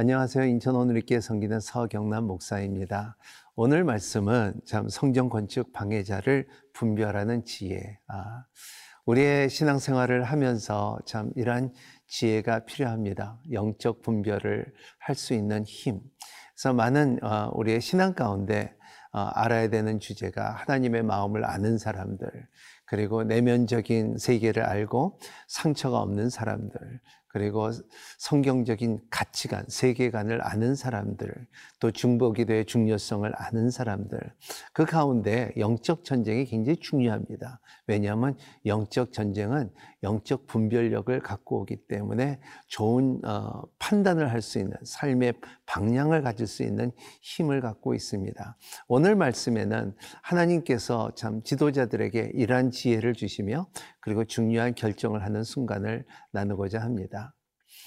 안녕하세요. 인천 오늘있게 성기는 서경남 목사입니다. 오늘 말씀은 참 성경 건축 방해자를 분별하는 지혜. 아, 우리의 신앙생활을 하면서 참 이러한 지혜가 필요합니다. 영적 분별을 할 수 있는 힘. 그래서 많은 어, 우리의 신앙 가운데 어, 알아야 되는 주제가 하나님의 마음을 아는 사람들, 그리고 내면적인 세계를 알고 상처가 없는 사람들, 그리고 성경적인 가치관, 세계관을 아는 사람들, 또 중보기도의 중요성을 아는 사람들, 그 가운데 영적 전쟁이 굉장히 중요합니다. 왜냐하면 영적 전쟁은 영적 분별력을 갖고 오기 때문에 좋은 어, 판단을 할 수 있는 삶의 방향을 가질 수 있는 힘을 갖고 있습니다. 오늘 말씀에는 하나님께서 참 지도자들에게 이러한 지혜를 주시며 그리고 중요한 결정을 하는 순간을 나누고자 합니다.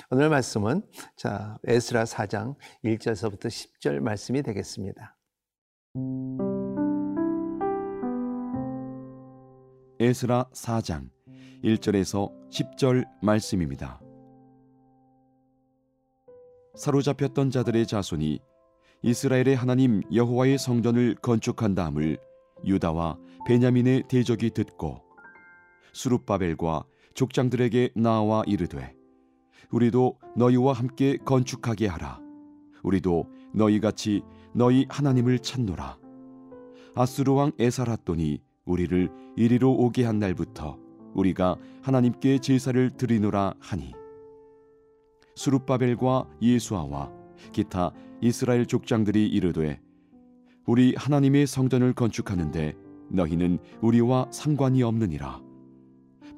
오늘 말씀은 자 에스라 4장 1절서부터 10절 말씀이 되겠습니다. 에스라 4장 1절에서 10절 말씀입니다. 사로잡혔던 자들의 자손이 이스라엘의 하나님 여호와의 성전을 건축한 다음을 유다와 베냐민의 대적이 듣고 수룹바벨과 족장들에게 나와 이르되 우리도 너희와 함께 건축하게 하라. 우리도 너희 같이 너희 하나님을 찾노라. 아스루 왕 에사라돈이 우리를 이리로 오게 한 날부터 우리가 하나님께 제사를 드리노라 하니. 수룹바벨과 예수아와 기타 이스라엘 족장들이 이르되 우리 하나님의 성전을 건축하는데 너희는 우리와 상관이 없느니라.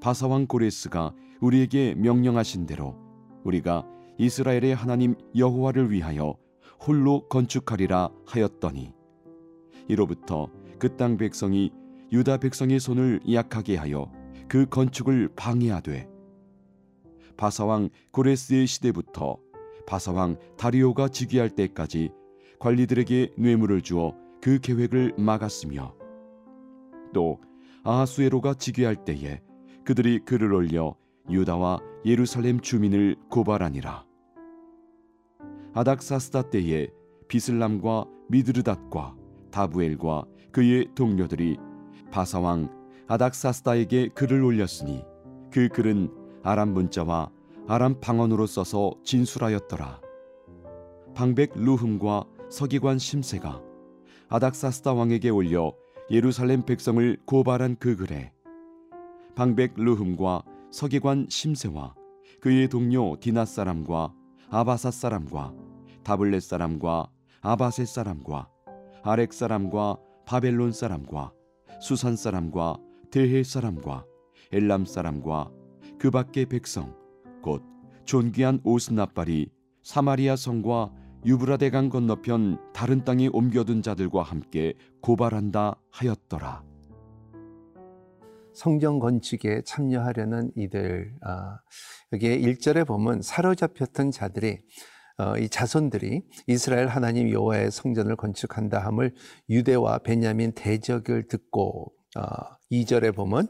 바사왕 고레스가 우리에게 명령하신 대로 우리가 이스라엘의 하나님 여호와를 위하여 홀로 건축하리라 하였더니 이로부터 그 땅 백성이 유다 백성의 손을 약하게 하여 그 건축을 방해하되 바사왕 고레스의 시대부터 바사왕 다리오가 즉위할 때까지 관리들에게 뇌물을 주어 그 계획을 막았으며 또 아하수에로가 즉위할 때에 그들이 글을 올려 유다와 예루살렘 주민을 고발하니라 아닥사스다 때에 비슬람과 미드르닷과 다부엘과 그의 동료들이 바사왕 아닥사스다에게 글을 올렸으니 그 글은 아람 문자와 아람 방언으로 써서 진술하였더라. 방백 루흠과 서기관 심세가 아닥사스다 왕에게 올려 예루살렘 백성을 고발한 그 글에 방백 루흠과 서기관 심세와 그의 동료 디나 사람과 아바사 사람과 다블렛 사람과 아바세 사람과 아렉 사람과 바벨론 사람과 수산 사람과 대해 사람과 엘람 사람과 그 밖의 백성 곧 존귀한 오스나발이 사마리아 성과 유브라데강 건너편 다른 땅에 옮겨둔 자들과 함께 고발한다 하였더라. 성경 건축에 참여하려는 이들 아, 여기에 1절에 보면 사로잡혔던 자들이 어, 이 자손들이 이스라엘 하나님 여호와의 성전을 건축한다 함을 유대와 베냐민 대적을 듣고 어, 2절에 보면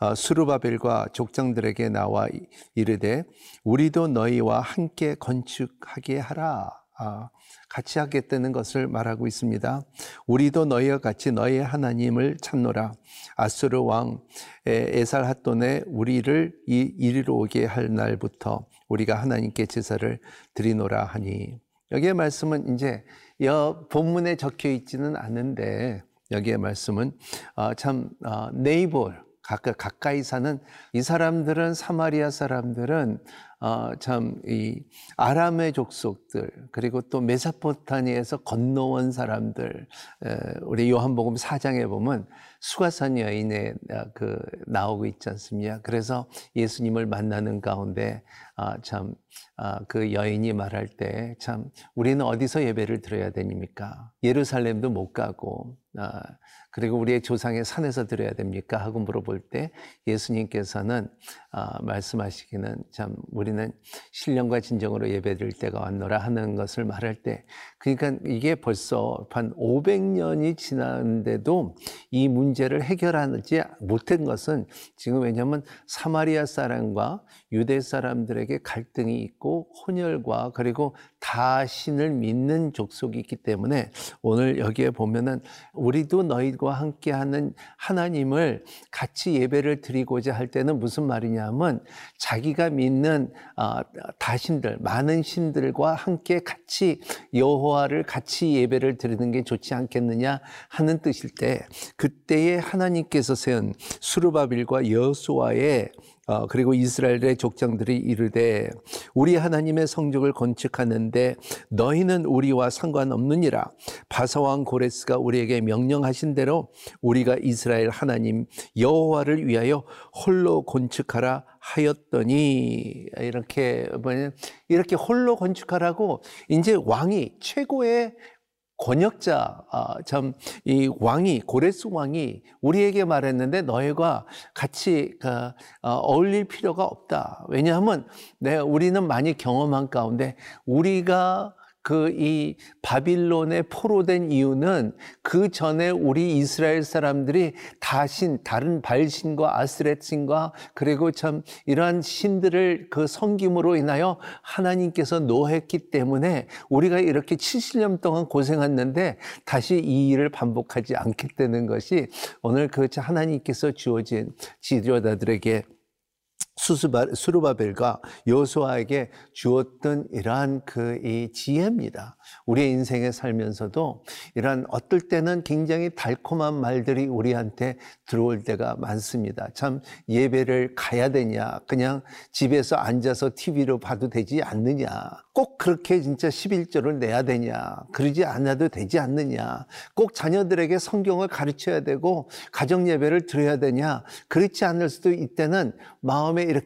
어, 수르바벨과 족장들에게 나와 이르되 우리도 너희와 함께 건축하게 하라. 아, 같이 하겠다는 것을 말하고 있습니다. 우리도 너희와 같이 너희의 하나님을 찾노라. 아수르 왕 에살핫돈에 우리를 이리로 오게 할 날부터 우리가 하나님께 제사를 드리노라 하니 여기에 말씀은 이제 여 본문에 적혀 있지는 않은데 여기에 말씀은 어, 참 어, 네이버 가까이 사는 이 사람들은 사마리아 사람들은 어, 참이 아람의 족속들 그리고 또 메사포타니에서 건너온 사람들 에, 우리 요한복음 4장에 보면 수가산 여인에 어, 그 나오고 있지 않습니까? 그래서 예수님을 만나는 가운데 아, 참, 아, 그 여인이 말할 때 참, 우리는 어디서 예배를 드려야 됩니까? 예루살렘도 못 가고, 아, 그리고 우리의 조상의 산에서 드려야 됩니까? 하고 물어볼 때 예수님께서는 아, 말씀하시기는 참 우리 는 신령과 진정으로 예배드릴 때가 왔노라 하는 것을 말할 때 그러니까 이게 벌써 한 500년이 지났는데도 이 문제를 해결하지 못한 것은 지금 왜냐하면 사마리아 사람과 유대 사람들에게 갈등이 있고 혼혈과 그리고 다 신을 믿는 족속이 있기 때문에 오늘 여기에 보면은 우리도 너희와 함께하는 하나님을 같이 예배를 드리고자 할 때는 무슨 말이냐면 자기가 믿는 어, 다신들 많은 신들과 함께 같이 여호와를 같이 예배를 드리는 게 좋지 않겠느냐 하는 뜻일 때 그때에 하나님께서 세운 수르바빌과 여수와의 어, 그리고 이스라엘의 족장들이 이르되 우리 하나님의 성적을 건축하는데 너희는 우리와 상관없느니라. 바사왕 고레스가 우리에게 명령하신 대로 우리가 이스라엘 하나님 여호와를 위하여 홀로 건축하라 하였더니. 이렇게 이렇게 홀로 건축하라고 이제 왕이 최고의 권역자 아, 참이 왕이 고레스 왕이 우리에게 말했는데 너희가 같이 그, 어, 어울릴 필요가 없다. 왜냐하면 내 우리는 많이 경험한 가운데 우리가 그 이 바빌론에 포로된 이유는 그 전에 우리 이스라엘 사람들이 다신 다른 발신과 아스렛신과 그리고 참 이러한 신들을 그 섬김으로 인하여 하나님께서 노했기 때문에 우리가 이렇게 70년 동안 고생했는데 다시 이 일을 반복하지 않겠다는 것이 오늘 그 하나님께서 주어진 지도자들에게 수르바벨과 요수아에게 주었던 이러한 그 이 지혜입니다. 우리의 인생에 살면서도 이러한 어떨 때는 굉장히 달콤한 말들이 우리한테 들어올 때가 많습니다. 참 예배를 가야 되냐? 그냥 집에서 앉아서 TV로 봐도 되지 않느냐? 꼭 그렇게 진짜 11조를 내야 되냐? 그러지 않아도 되지 않느냐? 꼭 자녀들에게 성경을 가르쳐야 되고 가정 예배를 드려야 되냐? 그렇지 않을 수도 이때는 마음에 이렇게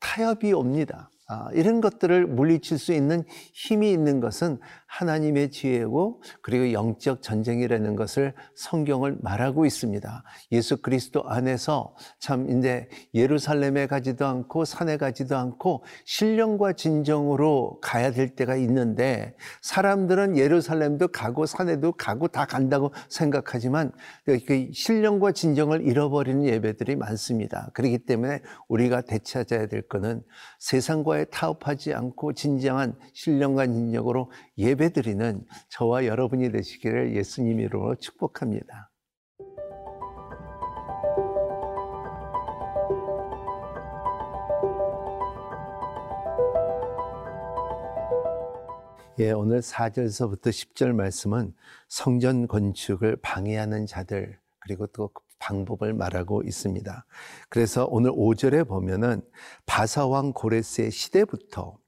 타협이 옵니다. 아, 이런 것들을 물리칠 수 있는 힘이 있는 것은 하나님의 지혜고 그리고 영적 전쟁이라는 것을 성경을 말하고 있습니다. 예수 그리스도 안에서 참 이제 예루살렘에 가지도 않고 산에 가지도 않고 신령과 진정으로 가야 될 때가 있는데 사람들은 예루살렘도 가고 산에도 가고 다 간다고 생각하지만 그 신령과 진정을 잃어버리는 예배들이 많습니다. 그렇기 때문에 우리가 되찾아야 될 것은 세상과의 타협하지 않고 진정한 신령과 진정으로 예배 드리는 저와 여러분이 되시기를 예수님 이름으로 축복합니다. 예, 오늘 4절서부터 10절 말씀은 성전 건축을 방해하는 자들 그리고 또그 방법을 말하고 있습니다. 그래서 오늘 5절에 보면은 바사왕 고레스의 시대부터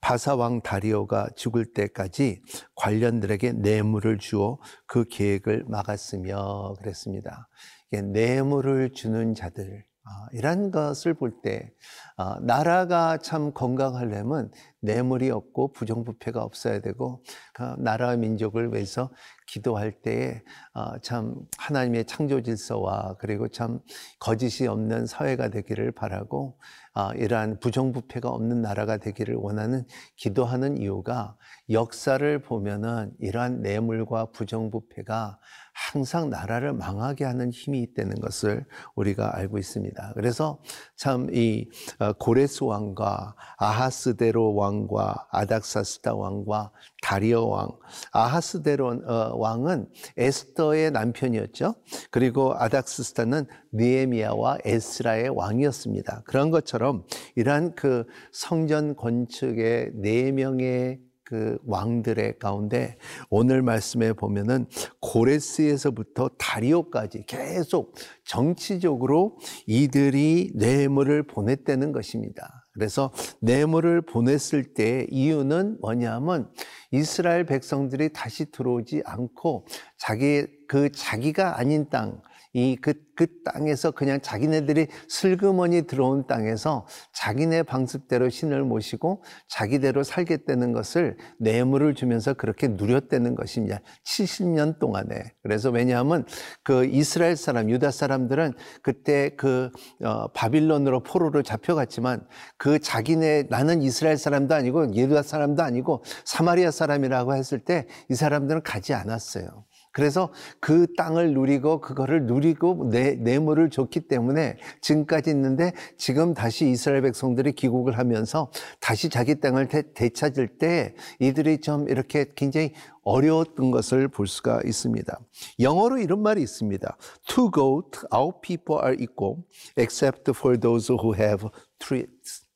바사왕 다리오가 죽을 때까지 관련들에게 뇌물을 주어 그 계획을 막았으며 그랬습니다. 뇌물을 주는 자들, 아, 이런 것을 볼때 아, 나라가 참 건강하려면 뇌물이 없고 부정부패가 없어야 되고 그 나라와 민족을 위해서 기도할 때에 어, 참 하나님의 창조 질서와 그리고 참 거짓이 없는 사회가 되기를 바라고 어, 이러한 부정부패가 없는 나라가 되기를 원하는 기도하는 이유가 역사를 보면은 이러한 뇌물과 부정부패가 항상 나라를 망하게 하는 힘이 있다는 것을 우리가 알고 있습니다. 그래서 참이 어, 고레스 왕과 아하스데로 왕과 아닥사스다 왕과 다리어 왕, 아하스데로 어, 왕은 에스더의 남편이었죠. 그리고 아닥스스타는 느에미아와 에스라의 왕이었습니다. 그런 것처럼 이러한 그 성전 건축의 네 명의 그 왕들의 가운데 오늘 말씀에 보면은 고레스에서부터 다리오까지 계속 정치적으로 이들이 뇌물을 보냈다는 것입니다. 그래서 뇌물을 보냈을 때 이유는 뭐냐면 이스라엘 백성들이 다시 들어오지 않고 자기 그 자기가 아닌 땅 이그그 땅에서 그냥 자기네들이 슬그머니 들어온 땅에서 자기네 방식대로 신을 모시고 자기대로 살겠다는 것을 뇌물을 주면서 그렇게 누렸다는 것입니다. 70년 동안에. 그래서 왜냐하면 그 이스라엘 사람, 유다 사람들은 그때 그 어, 바빌론으로 포로로 잡혀갔지만 그 자기네 나는 이스라엘 사람도 아니고 유다 사람도 아니고 사마리아 사람이라고 했을 때 이 사람들은 가지 않았어요. 그래서 그 땅을 누리고 그거를 누리고 내, 뇌물을 줬기 때문에 지금까지 있는데 지금 다시 이스라엘 백성들이 귀국을 하면서 다시 자기 땅을 되, 찾을 때 이들이 좀 이렇게 굉장히 어려웠던 것을 볼 수가 있습니다. 영어로 이런 말이 있습니다. To goat, our people are equal, except for those who have treats.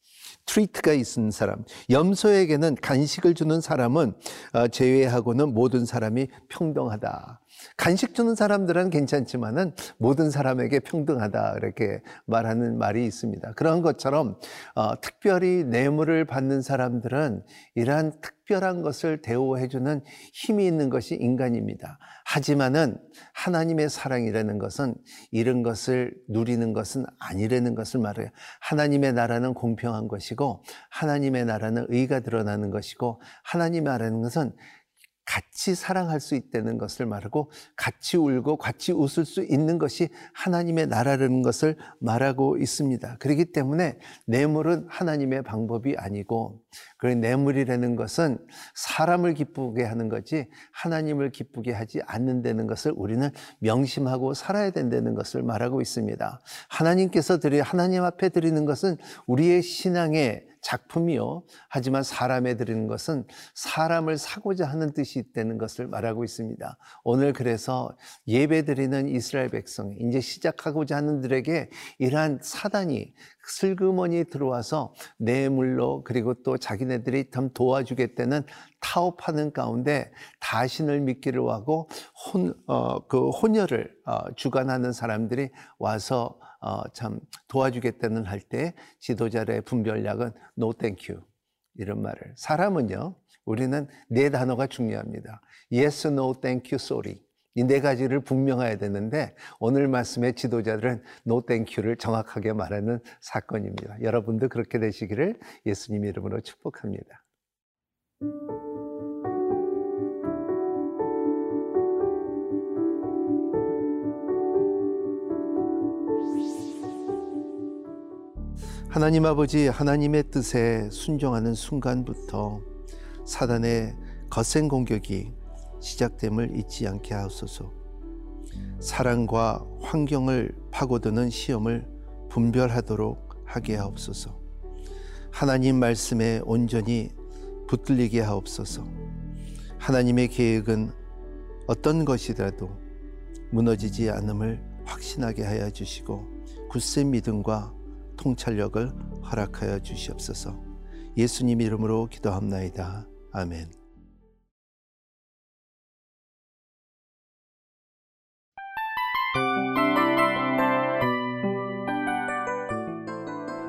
트리트가 있는 사람, 염소에게는 간식을 주는 사람은 어, 제외하고는 모든 사람이 평등하다. 간식 주는 사람들은 괜찮지만은 모든 사람에게 평등하다 이렇게 말하는 말이 있습니다. 그런 것처럼 어, 특별히 뇌물을 받는 사람들은 이러한 특별한 것을 대우해주는 힘이 있는 것이 인간입니다. 하지만은 하나님의 사랑이라는 것은 이런 것을 누리는 것은 아니라는 것을 말해요. 하나님의 나라는 공평한 것이고 하나님의 나라는 의가 드러나는 것이고 하나님의 나라는 것은 같이 사랑할 수 있다는 것을 말하고 같이 울고 같이 웃을 수 있는 것이 하나님의 나라라는 것을 말하고 있습니다. 그렇기 때문에 뇌물은 하나님의 방법이 아니고 그 뇌물이라는 것은 사람을 기쁘게 하는 거지 하나님을 기쁘게 하지 않는다는 것을 우리는 명심하고 살아야 된다는 것을 말하고 있습니다. 하나님께서 드리 하나님 앞에 드리는 것은 우리의 신앙의 작품이요. 하지만 사람에 드리는 것은 사람을 사고자 하는 뜻이 있다는 것을 말하고 있습니다. 오늘 그래서 예배 드리는 이스라엘 백성, 이제 시작하고자 하는 들에게 이러한 사단이 슬그머니 들어와서 뇌물로 그리고 또 자기네들이 참 도와주겠다는 타협하는 가운데 다신을 믿기를 하고 혼, 어, 그 혼혈을 어, 주관하는 사람들이 와서 어, 참 도와주겠다는 할 때 지도자의 분별력은 no thank you 이런 말을 사람은요 우리는 네 단어가 중요합니다. Yes, no, thank you, sorry. 이 네 가지를 분명해야 되는데 오늘 말씀의 지도자들은 thank you를 정확하게 말하는 사건입니다. 여러분도 그렇게 되시기를 예수님 이름으로 축복합니다. 하나님 아버지 하나님의 뜻에 순종하는 순간부터 사단의 거센 공격이 시작됨을 잊지 않게 하옵소서. 사랑과 환경을 파고드는 시험을 분별하도록 하게 하옵소서. 하나님 말씀에 온전히 붙들리게 하옵소서. 하나님의 계획은 어떤 것이라도 무너지지 않음을 확신하게 하여 주시고 굳센 믿음과 통찰력을 허락하여 주시옵소서. 예수님 이름으로 기도합나이다. 아멘.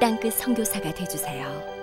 땅끝 성교사가 되주세요